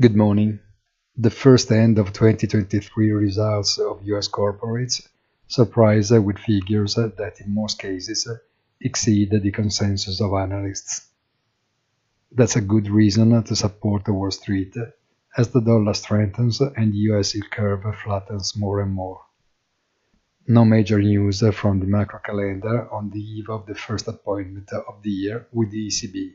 Good morning. The first end of 2023 results of US corporates surprise with figures that in most cases exceed the consensus of analysts. That's a good reason to support the Wall Street as the dollar strengthens and the US yield curve flattens more and more. No major news from the macro calendar on the eve of the first appointment of the year with the ECB.